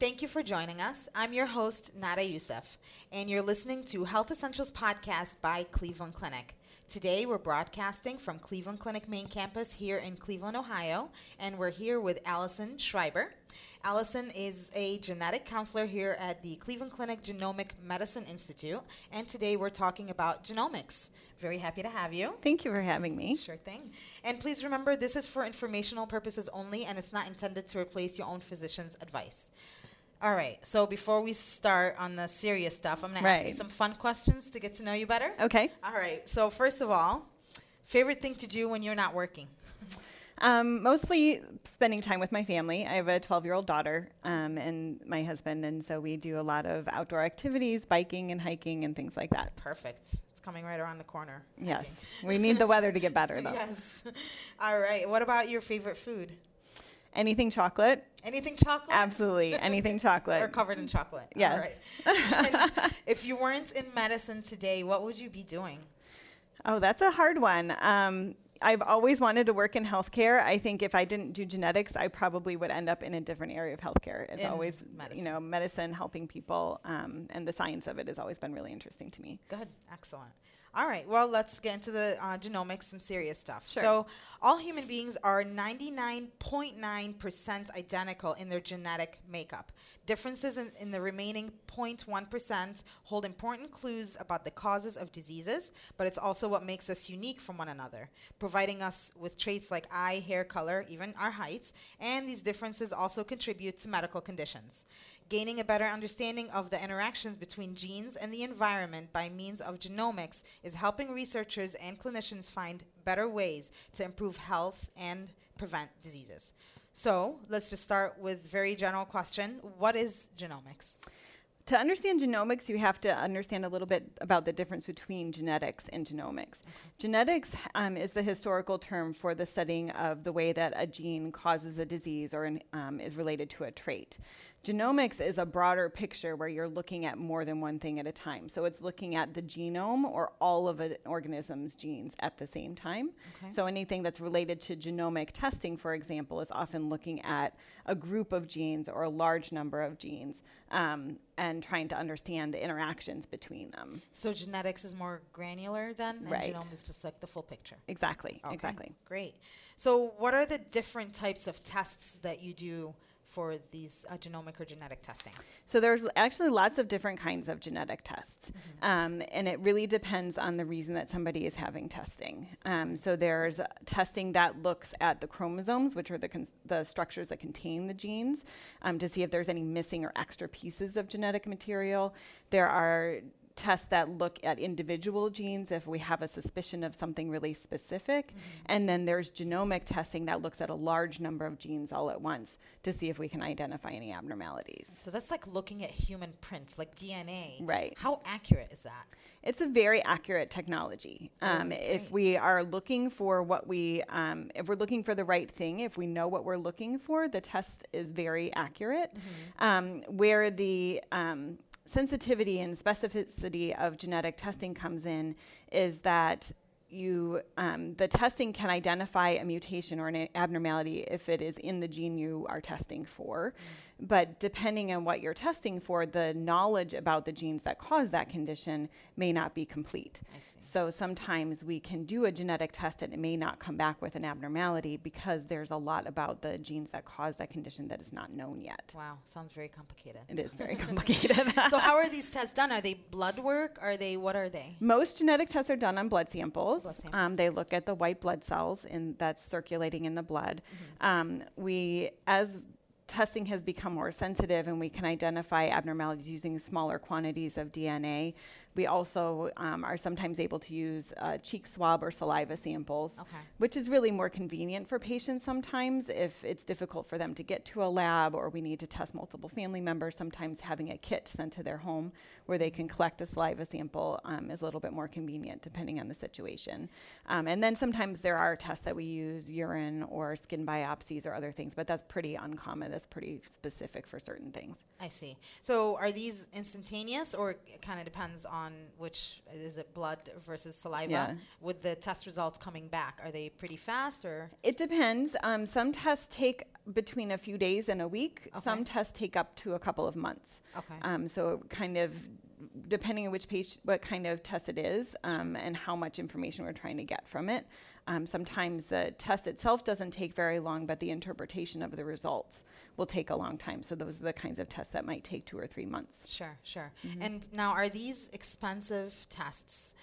Thank you for joining us. I'm your host, Nada Youssef, and you're listening to Health Essentials Podcast by Cleveland Clinic. Today, we're broadcasting from Cleveland Clinic main campus here in Cleveland, Ohio, and we're here with Allison Schreiber. Allison is a genetic counselor here at the Cleveland Clinic Genomic Medicine Institute, and today we're talking about genomics. Very happy to have you. Thank you for having me. Sure thing. And please remember, this is for informational purposes only, and it's not intended to replace your own physician's advice. All right. So before we start on the serious stuff, I'm going to ask you some fun questions to get to know you better. Okay. All right. So first of all, favorite thing to do when you're not working? Um, mostly spending time with my family. I have a 12 year old daughter um, and my husband, and so we do a lot of outdoor activities, biking and hiking and things like that. Perfect. It's coming right around the corner. Yes. we need the weather to get better, though. yes. All right. What about your favorite food? Anything chocolate. Anything chocolate? Absolutely. Anything chocolate. or covered in chocolate. Yes. if you weren't in medicine today, what would you be doing? Oh, that's a hard one. Um, I've always wanted to work in healthcare. I think if I didn't do genetics, I probably would end up in a different area of healthcare. It's in always, medicine. you know, medicine, helping people, um, and the science of it has always been really interesting to me. Good, excellent. All right, well, let's get into the uh, genomics, some serious stuff. Sure. So, all human beings are 99.9% identical in their genetic makeup. Differences in, in the remaining 0.1% hold important clues about the causes of diseases, but it's also what makes us unique from one another, providing us with traits like eye, hair color, even our heights, and these differences also contribute to medical conditions gaining a better understanding of the interactions between genes and the environment by means of genomics is helping researchers and clinicians find better ways to improve health and prevent diseases. So let's just start with very general question. What is genomics? To understand genomics, you have to understand a little bit about the difference between genetics and genomics. Okay. Genetics um, is the historical term for the studying of the way that a gene causes a disease or an, um, is related to a trait. Genomics is a broader picture where you're looking at more than one thing at a time. So it's looking at the genome or all of an organism's genes at the same time. Okay. So anything that's related to genomic testing, for example, is often looking at a group of genes or a large number of genes um, and trying to understand the interactions between them. So genetics is more granular then, and genome is just like the full picture. Exactly. Okay. Exactly. Great. So what are the different types of tests that you do? For these uh, genomic or genetic testing? So there's actually lots of different kinds of genetic tests, mm-hmm. um, and it really depends on the reason that somebody is having testing. Um, so there's uh, testing that looks at the chromosomes, which are the cons- the structures that contain the genes, um, to see if there's any missing or extra pieces of genetic material. There are tests that look at individual genes if we have a suspicion of something really specific. Mm-hmm. And then there's genomic testing that looks at a large number of genes all at once to see if we can identify any abnormalities. So that's like looking at human prints, like DNA. Right. How accurate is that? It's a very accurate technology. Um, if we are looking for what we, um, if we're looking for the right thing, if we know what we're looking for, the test is very accurate. Mm-hmm. Um, where the um, sensitivity and specificity of genetic testing comes in is that you um, the testing can identify a mutation or an abnormality if it is in the gene you are testing for. Mm-hmm but depending on what you're testing for, the knowledge about the genes that cause that condition may not be complete. So sometimes we can do a genetic test and it may not come back with an abnormality because there's a lot about the genes that cause that condition that is not known yet. Wow, sounds very complicated. It is very complicated. so how are these tests done? Are they blood work? Are they what are they? Most genetic tests are done on blood samples. Blood samples. Um, they look at the white blood cells in that's circulating in the blood. Mm-hmm. Um, we as testing has become more sensitive and we can identify abnormalities using smaller quantities of DNA, We also um, are sometimes able to use uh, cheek swab or saliva samples, Okay. which is really more convenient for patients sometimes if it's difficult for them to get to a lab or we need to test multiple family members. Sometimes having a kit sent to their home where they can collect a saliva sample um, is a little bit more convenient depending on the situation. Um, and then sometimes there are tests that we use, urine or skin biopsies or other things, but that's pretty uncommon. That's pretty specific for certain things. I see. So are these instantaneous, or it kind of depends on which is it blood versus saliva? Yeah. With the test results coming back, are they pretty fast or? It depends. Um, some tests take between a few days and a week. Okay. Some tests take up to a couple of months. Okay. Um, so kind of depending on which patient, what kind of test it is, um, and how much information we're trying to get from it. Um, sometimes the test itself doesn't take very long, but the interpretation of the results will take a long time. So those are the kinds of tests that might take two or three months. Sure, sure. Mm-hmm. And now, are these expensive tests,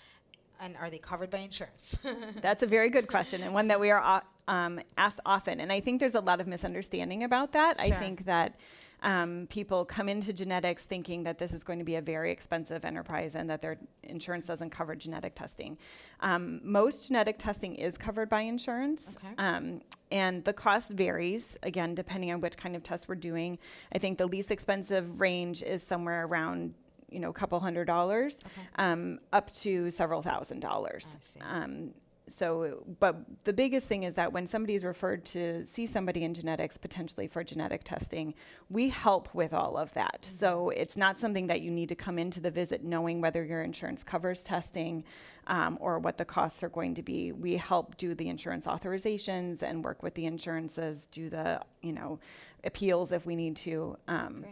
and are they covered by insurance? That's a very good question and one that we are um, asked often. And I think there's a lot of misunderstanding about that. I think that um, people come into genetics thinking that this is going to be a very expensive enterprise and that their insurance doesn't cover genetic testing. Um, most genetic testing is covered by insurance. Okay. Um, and the cost varies, again, depending on which kind of test we're doing. I think the least expensive range is somewhere around you know, a couple hundred dollars Okay. um, up to several thousand dollars. Um, so, but the biggest thing is that when somebody is referred to see somebody in genetics, potentially for genetic testing, we help with all of that. Mm-hmm. So it's not something that you need to come into the visit knowing whether your insurance covers testing um, or what the costs are going to be. We help do the insurance authorizations and work with the insurances, do the you know appeals if we need to. Um,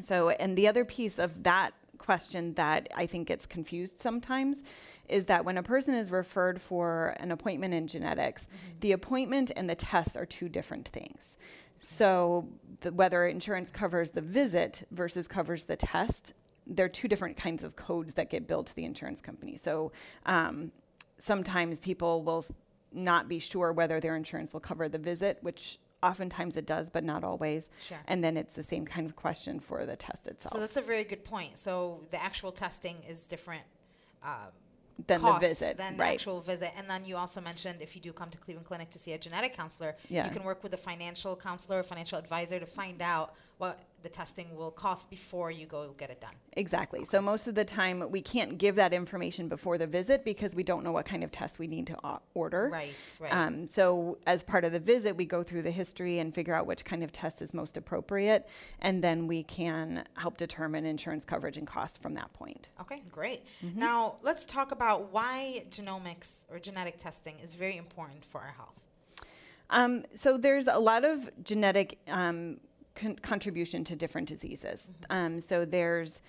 so, and the other piece of that question that I think gets confused sometimes is that when a person is referred for an appointment in genetics, the appointment and the tests are two different things. So, the, whether insurance covers the visit versus covers the test, there are two different kinds of codes that get billed to the insurance company. So, um, sometimes people will not be sure whether their insurance will cover the visit, which oftentimes it does, but not always. Sure. And then it's the same kind of question for the test itself. So that's a very good point. So the actual testing is different. Um, Than the visit, than the right. actual visit. And then you also mentioned if you do come to Cleveland Clinic to see a genetic counselor, Yeah. you can work with a financial counselor, or financial advisor to find out what the testing will cost before you go get it done. Exactly. So most of the time, we can't give that information before the visit because we don't know what kind of test we need to order. Right, right. Um, so as part of the visit, we go through the history and figure out which kind of test is most appropriate, and then we can help determine insurance coverage and costs from that point. Okay, great. Mm-hmm. Now let's talk about why genomics or genetic testing is very important for our health. Um, so there's a lot of genetic um, con- contribution to different diseases. Um, so there's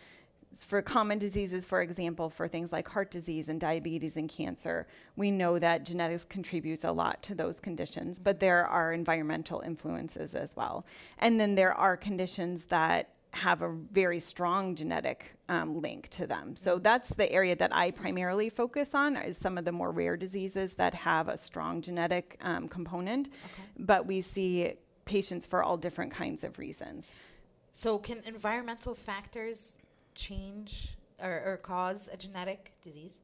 for common diseases, for example, for things like heart disease and diabetes and cancer, we know that genetics contributes a lot to those conditions, but there are environmental influences as well. And then there are conditions that have a very strong genetic um, link to them. So that's the area that I primarily focus on is some of the more rare diseases that have a strong genetic um, component. But we see patients for all different kinds of reasons. So can environmental factors change or, or cause a genetic disease?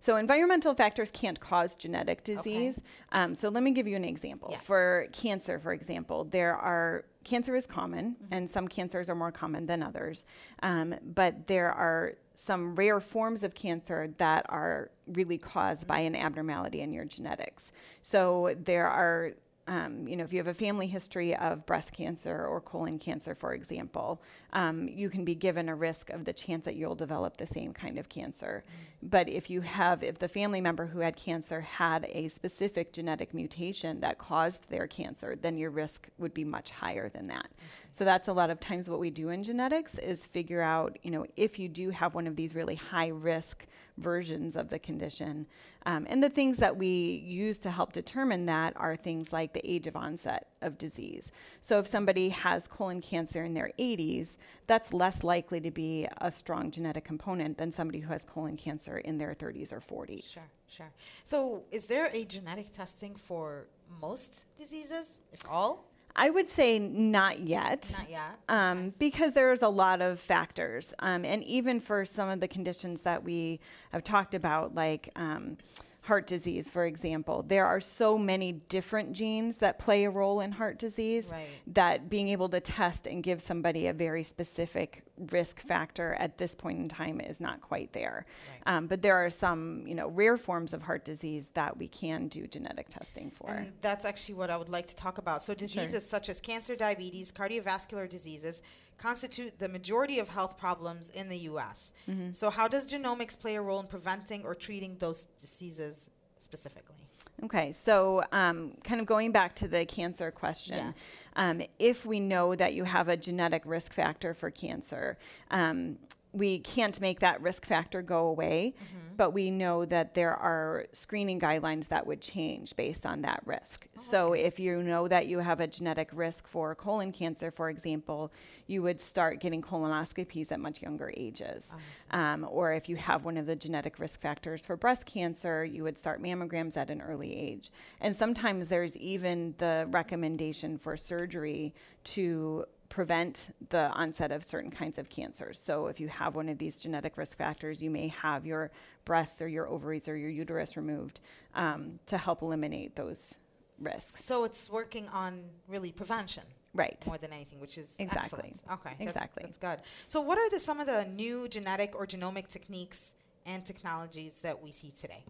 So environmental factors can't cause genetic disease. Um, so let me give you an example. Yes. For cancer, for example, there are cancer is common, and some cancers are more common than others. Um, but there are some rare forms of cancer that are really caused by an abnormality in your genetics. So there are um, you know, if you have a family history of breast cancer or colon cancer, for example, um, you can be given a risk of the chance that you'll develop the same kind of cancer. But if you have, if the family member who had cancer had a specific genetic mutation that caused their cancer, then your risk would be much higher than that. So that's a lot of times what we do in genetics is figure out, you know, if you do have one of these really high risk versions of the condition. Um, and the things that we use to help determine that are things like the age of onset of disease. So if somebody has colon cancer in their 80s, that's less likely to be a strong genetic component than somebody who has colon cancer in their 30s or 40s. Sure, sure. So is there a genetic testing for most diseases, if all? I would say not yet. Not yet. Um, because there's a lot of factors. Um, and even for some of the conditions that we have talked about, like um, heart disease, for example, there are so many different genes that play a role in heart disease Right. that being able to test and give somebody a very specific risk factor at this point in time is not quite there. Right. Um, but there are some, you know, rare forms of heart disease that we can do genetic testing for. And that's actually what I would like to talk about. So, diseases such as cancer, diabetes, cardiovascular diseases constitute the majority of health problems in the U.S. Mm-hmm. So, how does genomics play a role in preventing or treating those diseases specifically? Okay, so um, kind of going back to the cancer question, Yes. um, if we know that you have a genetic risk factor for cancer, um, we can't make that risk factor go away, but we know that there are screening guidelines that would change based on that risk. so if you know that you have a genetic risk for colon cancer, for example, you would start getting colonoscopies at much younger ages. Um, or if you have one of the genetic risk factors for breast cancer, you would start mammograms at an early age. And sometimes there's even the recommendation for surgery to prevent the onset of certain kinds of cancers. So if you have one of these genetic risk factors, you may have your breasts or your ovaries or your uterus removed um, to help eliminate those risks. So, it's working on really prevention. Right. more than anything, which is Exactly. excellent. Okay, Exactly. That's, good. So, what are the some of the new genetic or genomic techniques and technologies that we see today?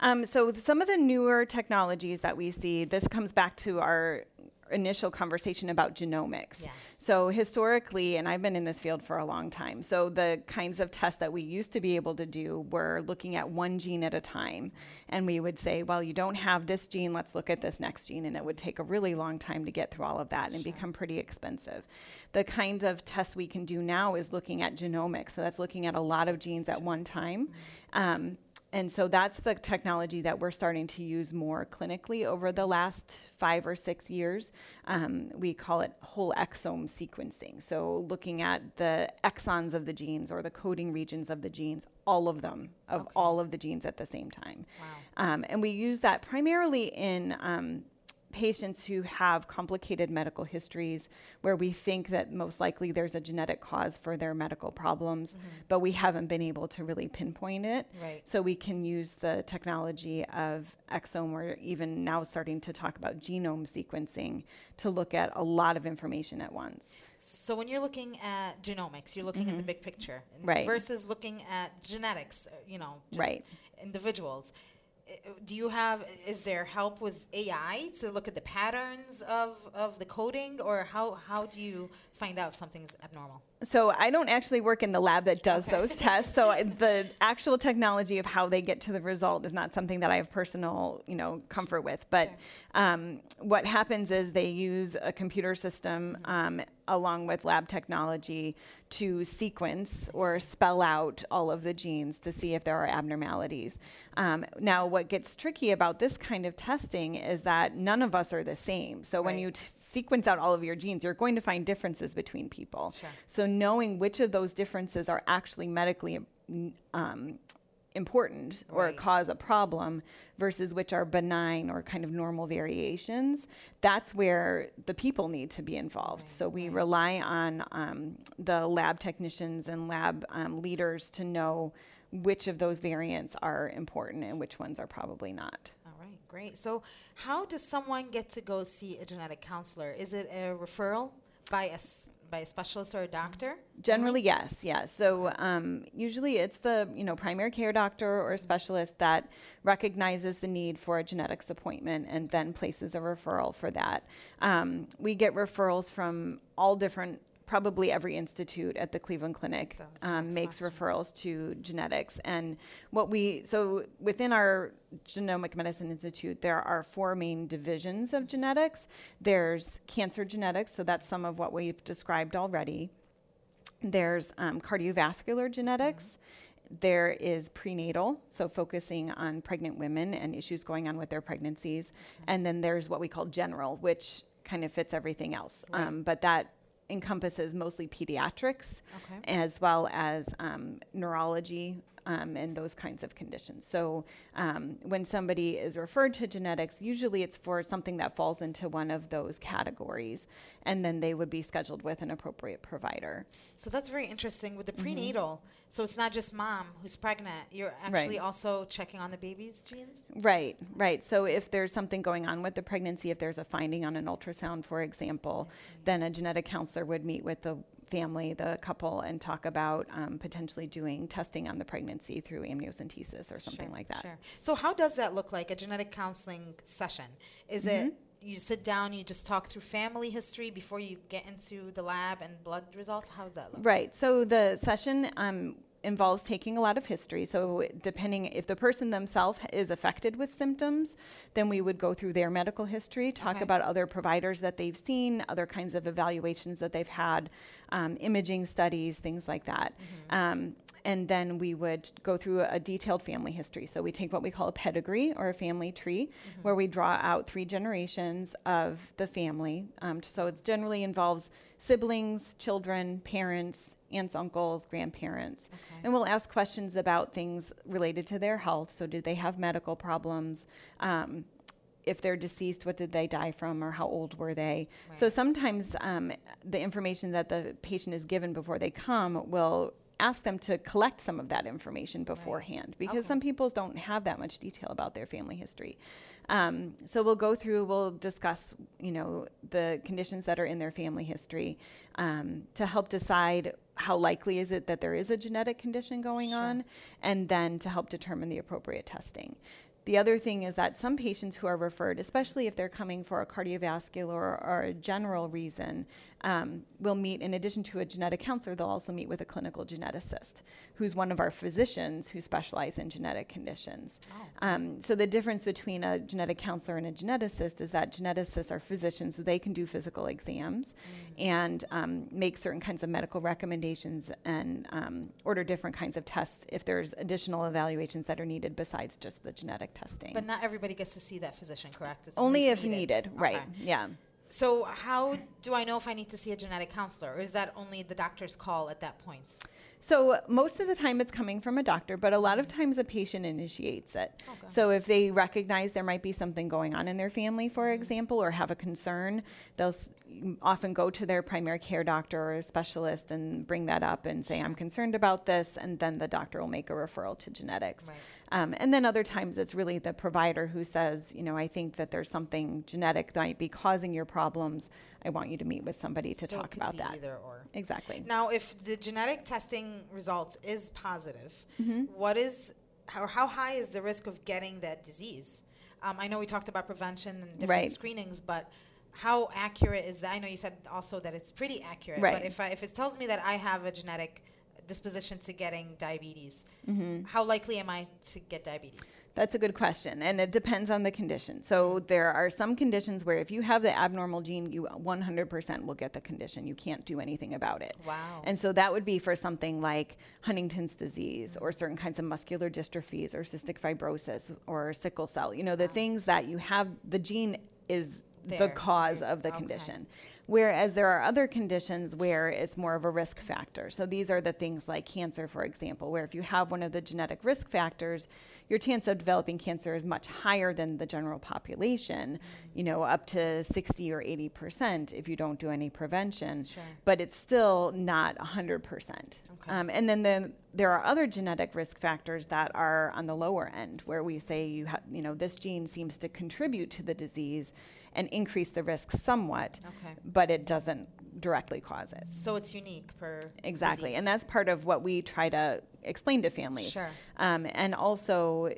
Um, so some of the newer technologies that we see, this comes back to our initial conversation about genomics. Yes. So historically, and I've been in this field for a long time, so the kinds of tests that we used to be able to do were looking at one gene at a time. And we would say, well, you don't have this gene, let's look at this next gene. And it would take a really long time to get through all of that and become pretty expensive. The kinds of tests we can do now is looking at genomics. So that's looking at a lot of genes at one time. Um, and so that's the technology that we're starting to use more clinically over the last five or six years. Um, we call it whole exome sequencing. So looking at the exons of the genes or the coding regions of the genes, all of them, of Okay. all of the genes at the same time. Wow. Um, and we use that primarily in um, patients who have complicated medical histories where we think that most likely there's a genetic cause for their medical problems, but we haven't been able to really pinpoint it. Right. So we can use the technology of exome, or even now starting to talk about genome sequencing to look at a lot of information at once. So when you're looking at genomics, you're looking at the big picture Mm-hmm. Right. versus looking at genetics, uh, you know, just Right. individuals. Do you have, is there help with AI to look at the patterns of, of the coding or how, how do you find out if something's abnormal? So I don't actually work in the lab that does Okay. those tests. So the actual technology of how they get to the result is not something that I have personal, you know, comfort with. But Sure. um, what happens is they use a computer system Mm-hmm. um, along with lab technology to sequence or spell out all of the genes to see if there are abnormalities. Um, now, what gets tricky about this kind of testing is that none of us are the same. So when you t- sequence out all of your genes, you're going to find differences between people. Sure. So knowing which of those differences are actually medically um, important or Right. cause a problem versus which are benign or kind of normal variations, that's where the people need to be involved. Right, so we right. rely on um, the lab technicians and lab um, leaders to know which of those variants are important and which ones are probably not. All right, great. So how does someone get to go see a genetic counselor? Is it a referral by a, by a specialist or a doctor? Generally, yes, yes. So um, usually it's the you know primary care doctor or specialist that recognizes the need for a genetics appointment and then places a referral for that. Um, we get referrals from all different. Probably every institute at the Cleveland Clinic That was my um, makes question. referrals to genetics. And what we, so within our Genomic Medicine Institute, there are four main divisions of genetics. There's cancer genetics, so that's some of what we've described already. There's um, cardiovascular genetics. There is prenatal, so focusing on pregnant women and issues going on with their pregnancies. And then there's what we call general, which kind of fits everything else. Right. Um, but that encompasses mostly pediatrics Okay. as well as um, neurology, um, and those kinds of conditions. So um, when somebody is referred to genetics, usually it's for something that falls into one of those categories, and then they would be scheduled with an appropriate provider. So that's very interesting with the mm-hmm. prenatal. So it's not just mom who's pregnant. You're actually right. also checking on the baby's genes? Right, right. So if there's something going on with the pregnancy, if there's a finding on an ultrasound, for example, then a genetic counselor would meet with the family, the couple, and talk about um, potentially doing testing on the pregnancy through amniocentesis or something sure, like that. Sure. So how does that look like a genetic counseling session? Is mm-hmm. it you sit down, you just talk through family history before you get into the lab and blood results? How does that look? Right. So the session um, involves taking a lot of history. So, depending if the person themselves is affected with symptoms, then we would go through their medical history, talk okay. about other providers that they've seen, other kinds of evaluations that they've had, um, imaging studies, things like that. Mm-hmm. Um, and then we would go through a, a, detailed family history. So we take what we call a pedigree or a family tree, mm-hmm. where we draw out three generations of the family. Um, so it generally involves siblings, children, parents, aunts, uncles, grandparents. Okay. And we'll ask questions about things related to their health. So, did they have medical problems? Um, if they're deceased, what did they die from, or how old were they? Right. So sometimes um, the information that the patient is given before they come will ask them to collect some of that information beforehand right. because okay. some people don't have that much detail about their family history. Um, so we'll go through, we'll discuss, you know, the conditions that are in their family history um, to help decide how likely is it that there is a genetic condition going sure. on, and then to help determine the appropriate testing. The other thing is that some patients who are referred, especially if they're coming for a cardiovascular or, or a general reason, um, will meet, in addition to a genetic counselor, they'll also meet with a clinical geneticist, who's one of our physicians who specialize in genetic conditions. Oh. Um, so the difference between a genetic counselor and a geneticist is that geneticists are physicians, so they can do physical exams mm. and um, make certain kinds of medical recommendations and um, order different kinds of tests if there's additional evaluations that are needed besides just the genetic testing. But not everybody gets to see that physician, correct? It's only, only if needed, needed. Okay. right? Yeah. So, how do I know if I need to see a genetic counselor, or is that only the doctor's call at that point? So most of the time it's coming from a doctor, but a lot of times a patient initiates it. Okay. So if they recognize there might be something going on in their family, for mm-hmm. example, or have a concern, they'll often go to their primary care doctor or a specialist and bring that up and say, I'm concerned about this, and then the doctor will make a referral to genetics. Right. Um, and then other times it's really the provider who says, you know, I think that there's something genetic that might be causing your problems. I want you to meet with somebody to so talk about that. Either or. Exactly. Now, if the genetic testing results is positive, mm-hmm. what is how, how high is the risk of getting that disease? Um, I know we talked about prevention and different right. screenings, but how accurate is that? I know you said also that it's pretty accurate, right. but if I, if it tells me that I have a genetic disposition to getting diabetes, mm-hmm. how likely am I to get diabetes? That's a good question, and it depends on the condition. So there are some conditions where if you have the abnormal gene, you 100% will get the condition. You can't do anything about it. Wow. And so that would be for something like Huntington's disease mm-hmm. or certain kinds of muscular dystrophies or cystic fibrosis or sickle cell. You know, the wow. things that you have, the gene is there. the cause of the okay. condition. Whereas there are other conditions where it's more of a risk factor. So these are the things like cancer, for example, where if you have one of the genetic risk factors, your chance of developing cancer is much higher than the general population, you know, up to 60 or 80% if you don't do any prevention. Sure. But it's still not 100%. Okay. Um, and then the, there are other genetic risk factors that are on the lower end where we say you have, you know, this gene seems to contribute to the disease and increase the risk somewhat, okay. but it doesn't directly cause it. So it's unique per exactly, disease. and that's part of what we try to explain to families. Sure. Um, and also,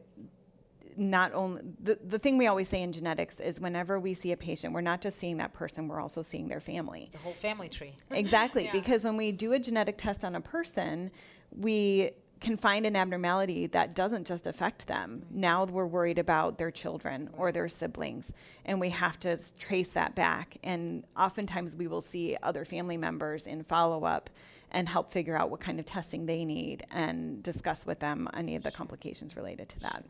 not only the, the thing we always say in genetics is whenever we see a patient, we're not just seeing that person, we're also seeing their family. The whole family tree. exactly, yeah. because when we do a genetic test on a person, we can find an abnormality that doesn't just affect them. Now we're worried about their children or their siblings, and we have to trace that back. And oftentimes we will see other family members in follow up and help figure out what kind of testing they need and discuss with them any of the complications related to that.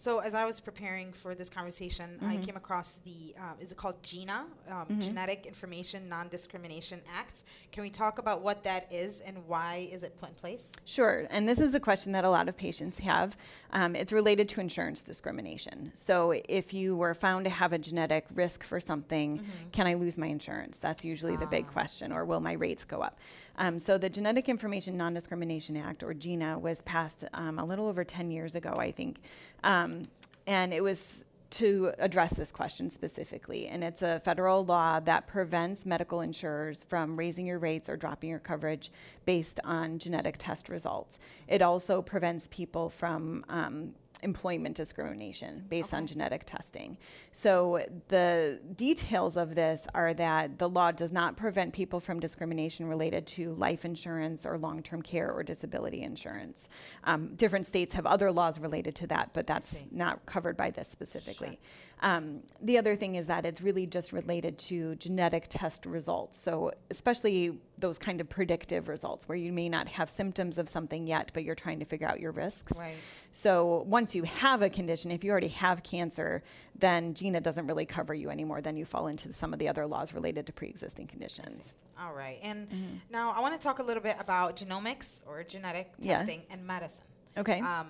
So as I was preparing for this conversation, I Mm-hmm. came across the uh, is it called GINA, um, Genetic Information Non-Discrimination Act. Can we talk about what that is and why is it put in place? Sure, and this is a question that a lot of patients have. Um, it's related to insurance discrimination. So, if you were found to have a genetic risk for something, can I lose my insurance? That's usually the big Ah, question, or will my rates go up? Um, so, the Genetic Information Non Discrimination Act, or GINA, was passed um, a little over 10 years ago, I think. Um, and it was to address this question specifically. And it's a federal law that prevents medical insurers from raising your rates or dropping your coverage based on genetic test results. It also prevents people from um, employment discrimination based on genetic testing. So the details of this are that the law does not prevent people from discrimination related to life insurance or long-term care or disability insurance. Um, different states have other laws related to that, but that's not covered by this specifically. Um, the other thing is that it's really just related to genetic test results. So, especially those kind of predictive results where you may not have symptoms of something yet, but you're trying to figure out your risks. Right. So, once you have a condition, if you already have cancer, then GINA doesn't really cover you anymore. Then you fall into some of the other laws related to pre existing conditions. All right. And Mm-hmm. now I want to talk a little bit about genomics or genetic Yeah. testing and medicine. Okay. Um,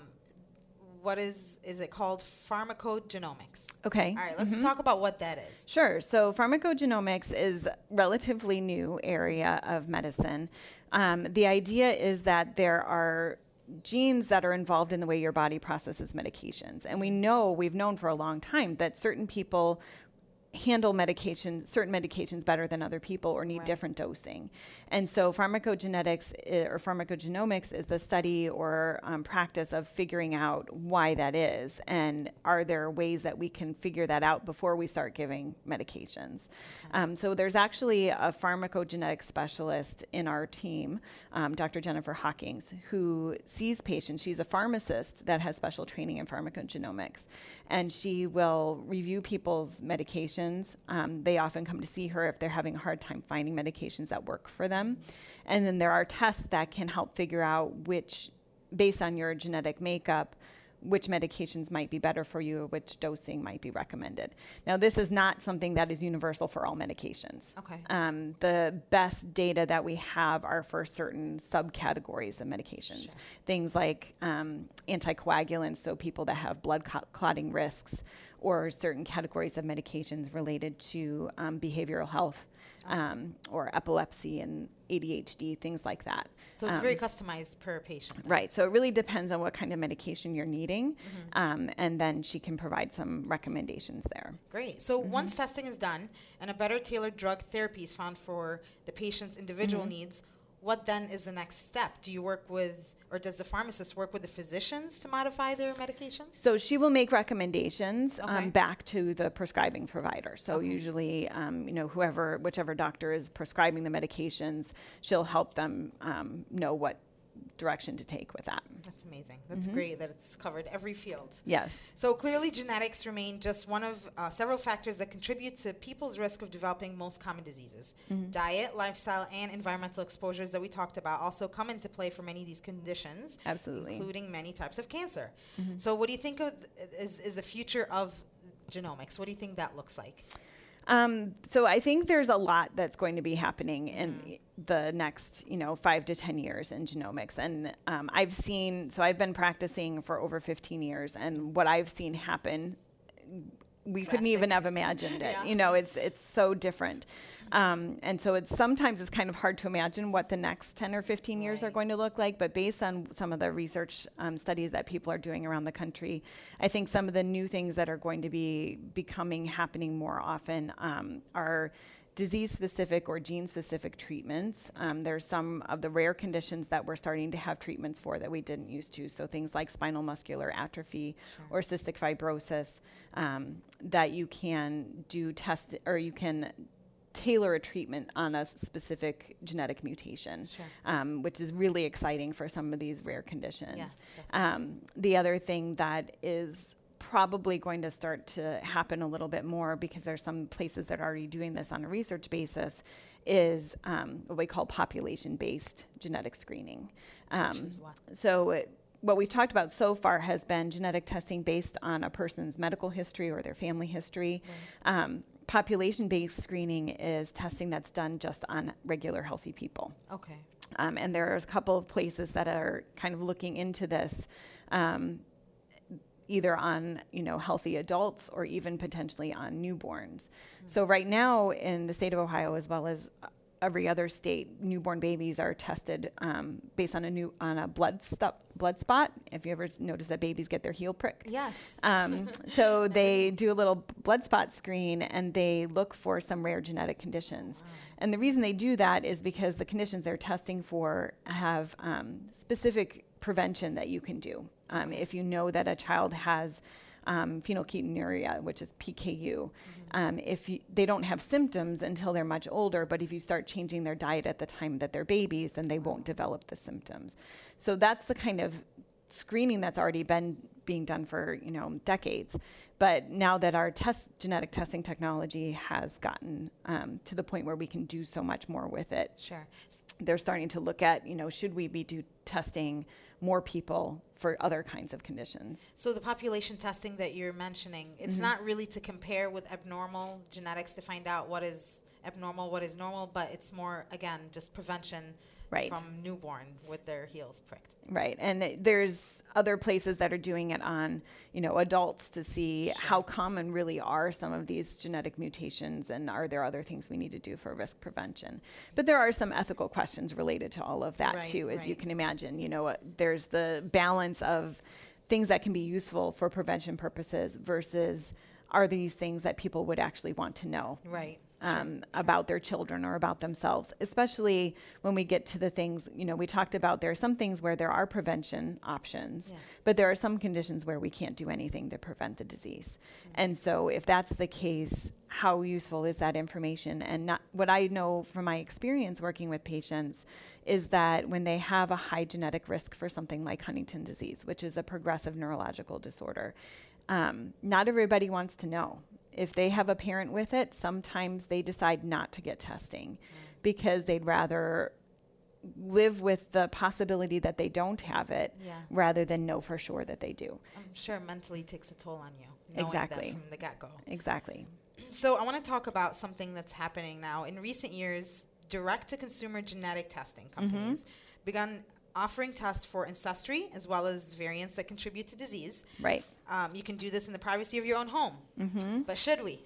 what is is it called? Pharmacogenomics. okay. All right. Let's talk about what that is. Sure. So pharmacogenomics is relatively new area of medicine. Um, the idea is that there are genes that are involved in the way your body processes medications, and we know we've known for a long time that certain people handle medications, certain medications better than other people or need Right. different dosing. And so pharmacogenetics i- or pharmacogenomics is the study or um, practice of figuring out why that is. And are there ways that we can figure that out before we start giving medications? Um, so there's actually a pharmacogenetic specialist in our team, um, Dr. Jennifer Hawkins, who sees patients. She's a pharmacist that has special training in pharmacogenomics. And she will review people's medications. Um, they often come to see her if they're having a hard time finding medications that work for them. And then there are tests that can help figure out which, based on your genetic makeup, which medications might be better for you, or which dosing might be recommended. Now, this is not something that is universal for all medications. Okay. Um, the best data that we have are for certain subcategories of medications. Sure. Things like um, anticoagulants, so people that have blood clot- clotting risks, or certain categories of medications related to um, behavioral health um, or epilepsy and ADHD, things like that. So it's Um, very customized per patient. then. Right. So it really depends on what kind of medication you're needing, Mm-hmm. um, and then she can provide some recommendations there. Great. So Mm-hmm. once testing is done and a better tailored drug therapy is found for the patient's individual Mm-hmm. needs, what then is the next step? Do you work with, or does the pharmacist work with the physicians to modify their medications? So she will make recommendations Okay. um, back to the prescribing provider. So Okay. usually, um, you know, whoever, whichever doctor is prescribing the medications, she'll help them um, know what direction to take with that. That's amazing. That's Mm-hmm. great that it's covered every field. Yes. So clearly, genetics remain just one of uh, several factors that contribute to people's risk of developing most common diseases. Mm-hmm. Diet, lifestyle, and environmental exposures that we talked about also come into play for many of these conditions, Absolutely. including many types of cancer. Mm-hmm. So, what do you think of th- is, is the future of genomics? What do you think that looks like? Um, so I think there's a lot that's going to be happening in the next, you know, five to ten years in genomics, and um, I've seen. So I've been practicing for over 15 years, and what I've seen happen, we couldn't even have imagined it. Yeah. You know, it's it's so different, um, and so it's sometimes it's kind of hard to imagine what the next 10 or 15 years are going to look like. But based on some of the research um, studies that people are doing around the country, I think some of the new things that are going to be becoming happening more often um, are disease specific or gene specific treatments. Um, there's some of the rare conditions that we're starting to have treatments for that we didn't used to. So things like spinal muscular atrophy or cystic fibrosis um, that you can do test or you can tailor a treatment on a specific genetic mutation, Sure. um, which is really exciting for some of these rare conditions. Yes, Um, the other thing that is probably going to start to happen a little bit more because there's some places that are already doing this on a research basis is um, what we call population-based genetic screening. Um, Which is what? so it, what we've talked about so far has been genetic testing based on a person's medical history or their family history. Right. Um, population based screening is testing that's done just on regular healthy people. Okay. Um, and there's a couple of places that are kind of looking into this. Um, either on you know healthy adults or even potentially on newborns. Mm-hmm. So right now in the state of Ohio, as well as every other state, newborn babies are tested um, based on a new on a blood stop, blood spot. If you ever notice that babies get their heel prick, yes. Um, so they do a little blood spot screen and they look for some rare genetic conditions. Wow. And the reason they do that is because the conditions they're testing for have um, specific prevention that you can do. Um. If you know that a child has um, phenylketonuria, which is PKU. Mm-hmm. Um, if you, they don't have symptoms until they're much older, but if you start changing their diet at the time that they're babies, then they won't develop the symptoms. So that's the kind of screening that's already been being done for you know decades. But now that our test genetic testing technology has gotten um, to the point where we can do so much more with it, sure, they're starting to look at you know should we be do testing more people for other kinds of conditions. So the population testing that you're mentioning, it's mm-hmm. not really to compare with abnormal genetics to find out what is abnormal, what is normal, but it's more again just prevention right. from newborn with their heels pricked. Right. And th- there's other places that are doing it on, you know, adults to see sure. how common really are some of these genetic mutations and are there other things we need to do for risk prevention. But there are some ethical questions related to all of that right, too, as right. you can imagine. You know, uh, there's the balance of things that can be useful for prevention purposes versus are these things that people would actually want to know? Right um, sure. about their children or about themselves, especially when we get to the things, you know, we talked about there are some things where there are prevention options, yes. but there are some conditions where we can't do anything to prevent the disease. Mm-hmm. And so, if that's the case, how useful is that information? And not, what I know from my experience working with patients is that when they have a high genetic risk for something like Huntington disease, which is a progressive neurological disorder, um, not everybody wants to know if they have a parent with it, sometimes they decide not to get testing mm. because they'd rather live with the possibility that they don't have it yeah. rather than know for sure that they do. I'm sure mentally takes a toll on you. Exactly. from the get go. Exactly. So I want to talk about something that's happening now. In recent years, direct to consumer genetic testing companies mm-hmm. begun offering tests for ancestry as well as variants that contribute to disease. Right. Um, you can do this in the privacy of your own home. Mm-hmm. But should we?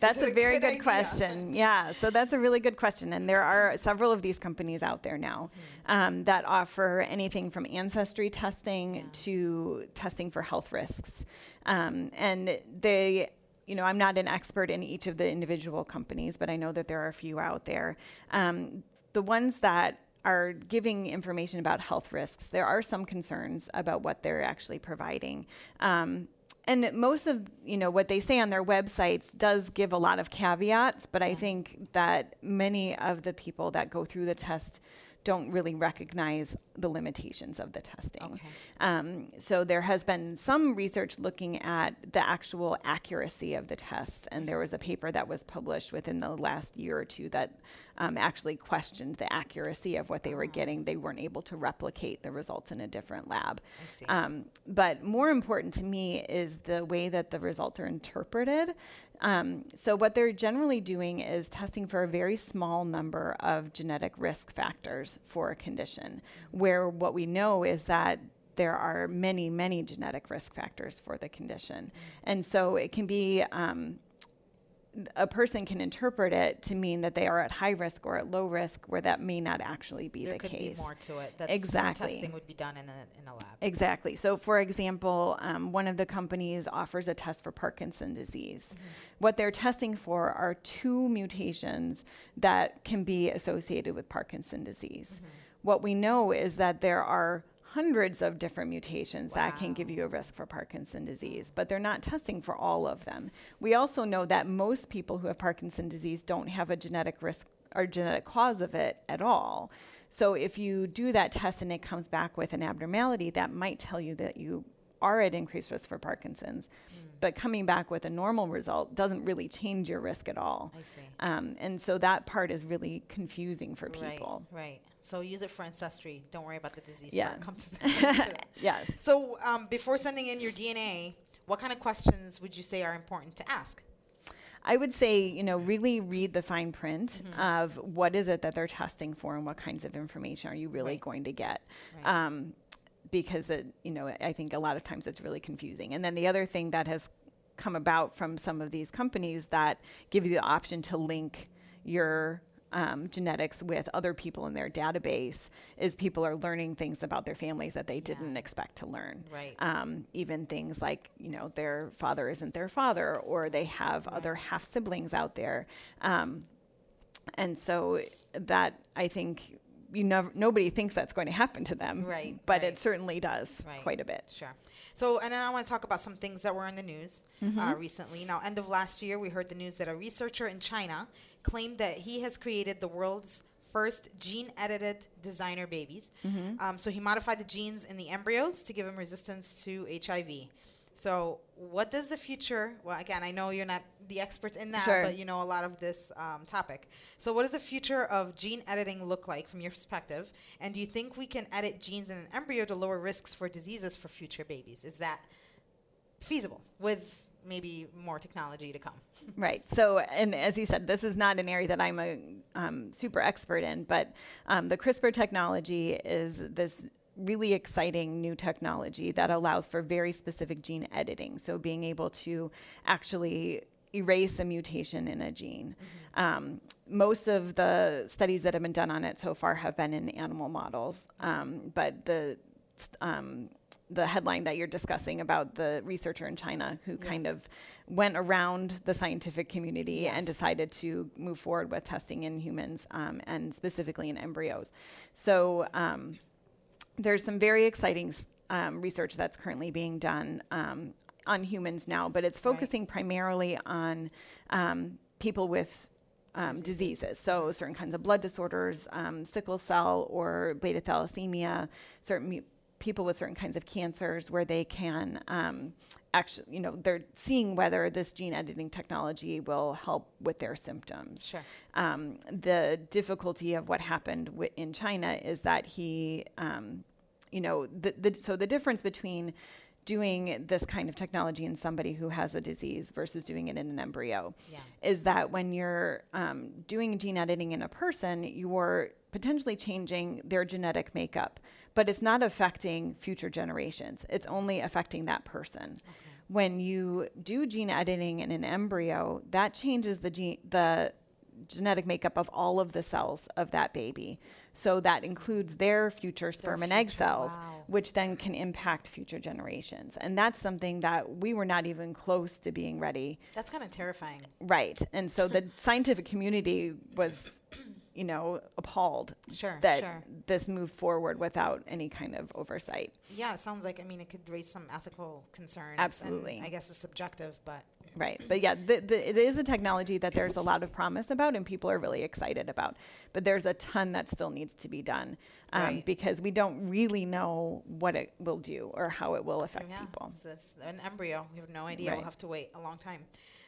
That's a, a very good, good question. Yeah, so that's a really good question. And there are several of these companies out there now mm-hmm. um, that offer anything from ancestry testing yeah. to testing for health risks. Um, and they, you know, I'm not an expert in each of the individual companies, but I know that there are a few out there. Um, the ones that are giving information about health risks, there are some concerns about what they're actually providing. Um, and most of you know what they say on their websites does give a lot of caveats, but I think that many of the people that go through the test don't really recognize the limitations of the testing. Okay. Um, so there has been some research looking at the actual accuracy of the tests, and there was a paper that was published within the last year or two that um, actually questioned the accuracy of what they were ah. getting. They weren't able to replicate the results in a different lab. Um, but more important to me is the way that the results are interpreted. Um, so, what they're generally doing is testing for a very small number of genetic risk factors for a condition, where what we know is that there are many, many genetic risk factors for the condition. And so it can be um, a person can interpret it to mean that they are at high risk or at low risk, where that may not actually be there the case. There could be more to it. That's exactly. Testing would be done in a, in a lab. Exactly. So, for example, um, one of the companies offers a test for Parkinson's disease. Mm-hmm. What they're testing for are two mutations that can be associated with Parkinson's disease. Mm-hmm. What we know is that there are hundreds of different mutations wow. that can give you a risk for Parkinson disease, but they're not testing for all of them. We also know that most people who have Parkinson disease don't have a genetic risk or genetic cause of it at all. So if you do that test and it comes back with an abnormality, that might tell you that you are at increased risk for Parkinson's. Mm. But coming back with a normal result doesn't really change your risk at all. I see. Um, and so that part is really confusing for people. Right, right. So use it for ancestry. Don't worry about the disease Yeah. part. Come to the clinic for that. Yes. So um, before sending in your DNA, what kind of questions would you say are important to ask? I would say, you know, really read the fine print Mm-hmm. of what is it that they're testing for and what kinds of information are you really Right. going to get. Right. Um, because it, you know, I think a lot of times it's really confusing. And then the other thing that has come about from some of these companies that give you the option to link your um, genetics with other people in their database is people are learning things about their families that they didn't expect to learn Right. um, even things like you know their father isn't their father or they have other half siblings out there um, and so that i think you never nobody thinks that's going to happen to them Right, but right. it certainly does Right. quite a bit Sure. So, and then I want to talk about some things that were in the news Mm-hmm. uh, recently. Now, end of last year, we heard the news that a researcher in China claimed that he has created the world's first gene-edited designer babies. Mm-hmm. Um, so he modified the genes in the embryos to give them resistance to HIV. So, what does the future? Well, again, I know you're not the experts in that, Sure. but you know a lot of this um, topic. So, what does the future of gene editing look like from your perspective? And do you think we can edit genes in an embryo to lower risks for diseases for future babies? Is that feasible with maybe more technology to come? Right. So, and as you said, this is not an area that I'm a um, super expert in, but um, the CRISPR technology is this really exciting new technology that allows for very specific gene editing. So, being able to actually erase a mutation in a gene. Um, most of the studies that have been done on it so far have been in animal models, um, but the um, the headline that you're discussing about the researcher in China who Yeah. kind of went around the scientific community and decided to move forward with testing in humans um, and specifically in embryos. So um, there's some very exciting um, research that's currently being done um, on humans now, but it's Right. focusing primarily on um, people with um, Diseases. diseases. So certain kinds of blood disorders, um, sickle cell or beta thalassemia, certain mu- people with certain kinds of cancers where they can um, actually, you know, they're seeing whether this gene editing technology will help with their symptoms. Sure. Um, the difficulty of what happened in China is that he, um, you know, the, the, so the difference between doing this kind of technology in somebody who has a disease versus doing it in an embryo Yeah. is that when you're um, doing gene editing in a person, you're potentially changing their genetic makeup, but it's not affecting future generations. It's only affecting that person. When you do gene editing in an embryo, that changes the gene, the genetic makeup of all of the cells of that baby. So that includes their future sperm and egg cells, wow. which then can impact future generations. And that's something that we were not even close to being ready That's kind of terrifying. Right. And so the scientific community was, you know, appalled Sure. that sure. this moved forward without any kind of oversight. Yeah, it sounds like, I mean, it could raise some ethical concerns. Absolutely. I guess it's subjective, but Right. But yeah, the, the, it is a technology that there's a lot of promise about and people are really excited about. But there's a ton that still needs to be done um, Right. because we don't really know what it will do or how it will affect yeah, people. It's an embryo. We have no idea. Right. We'll have to wait a long time.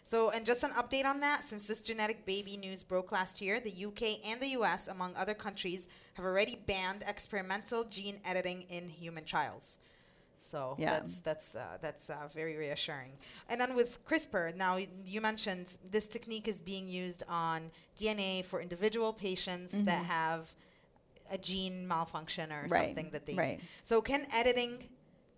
So, and just an update on that since this genetic baby news broke last year, the UK and the US, among other countries, have already banned experimental gene editing in human trials. So Yeah. that's that's uh, that's uh, very reassuring. And then with CRISPR, now y- you mentioned this technique is being used on DNA for individual patients that have a gene malfunction or Right, something that they right. so can editing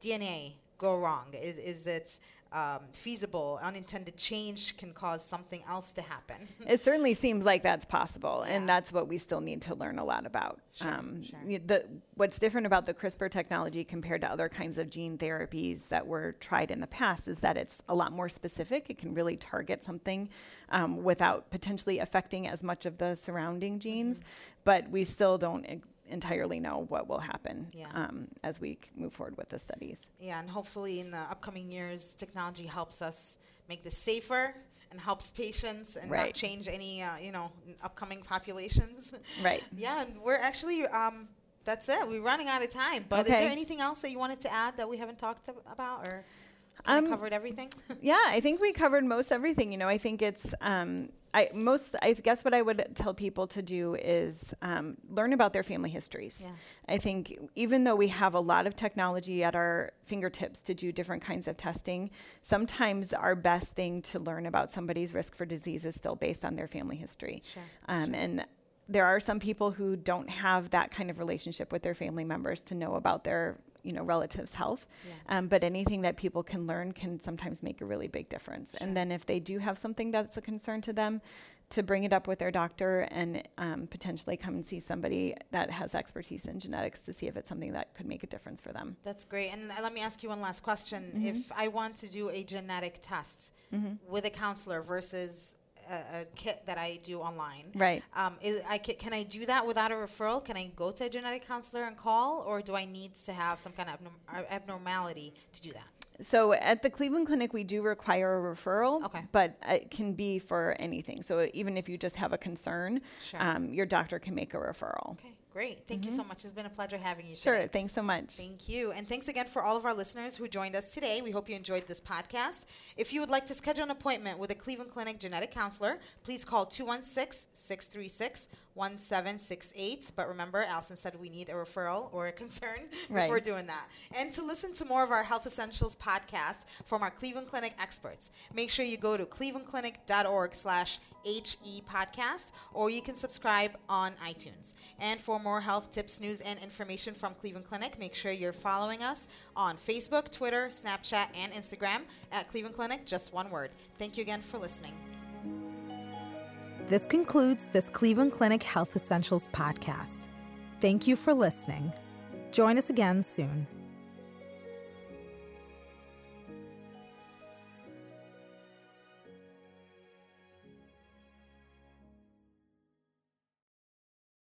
DNA go wrong? Is is it um, feasible? Unintended change can cause something else to happen. it certainly seems like that's possible, Yeah. and that's what we still need to learn a lot about. Um, Sure, sure. The, what's different about the CRISPR technology compared to other kinds of gene therapies that were tried in the past is that it's a lot more specific. It can really target something um, without potentially affecting as much of the surrounding genes, Mm-hmm. but we still don't entirely know what will happen Yeah. um, as we move forward with the studies. yeah, and hopefully in the upcoming years, technology helps us make this safer and helps patients and not change any uh, you know upcoming populations. Right. yeah, and we're actually um, That's it. We're running out of time. But Okay. is there anything else that you wanted to add that we haven't talked about, or Um, covered everything? yeah, I think we covered most everything. You know, I think it's um, I most I guess what I would tell people to do is um, learn about their family histories. yes. I think even though we have a lot of technology at our fingertips to do different kinds of testing, sometimes our best thing to learn about somebody's risk for disease is still based on their family history. Sure. Um, sure. And there are some people who don't have that kind of relationship with their family members to know about their you know relatives' health. Yeah. Um, but anything that people can learn can sometimes make a really big difference. Sure. And then if they do have something that's a concern to them, to bring it up with their doctor and um, potentially come and see somebody that has expertise in genetics to see if it's something that could make a difference for them. That's great. And uh, let me ask you one last question. Mhm. If I want to do a genetic test Mm-hmm. with a counselor versus a, a kit that I do online, Right. um, is, I ca- can I do that without a referral? Can I go to a genetic counselor and call, or do I need to have some kind of abnorm- uh, abnormality to do that? So at the Cleveland Clinic, we do require a referral, Okay. but it can be for anything. So even if you just have a concern, Sure. um, your doctor can make a referral. okay, great. Thank you so mm-hmm. much. It's been a pleasure having you. Sure. Today. Thanks so much. Thank you. And thanks again for all of our listeners who joined us today. We hope you enjoyed this podcast. If you would like to schedule an appointment with a Cleveland Clinic genetic counselor, please call 216 636 1768. But remember, Allison said we need a referral or a concern Right. before doing that. And to listen to more of our Health Essentials podcast from our Cleveland Clinic experts, make sure you go to clevelandclinic.org slash HE podcast, or you can subscribe on iTunes. And for more health tips, news, and information from Cleveland Clinic, make sure you're following us on Facebook, Twitter, Snapchat, and Instagram at Cleveland Clinic, just one word. Thank you again for listening. This concludes this Cleveland Clinic Health Essentials podcast. Thank you for listening. Join us again soon.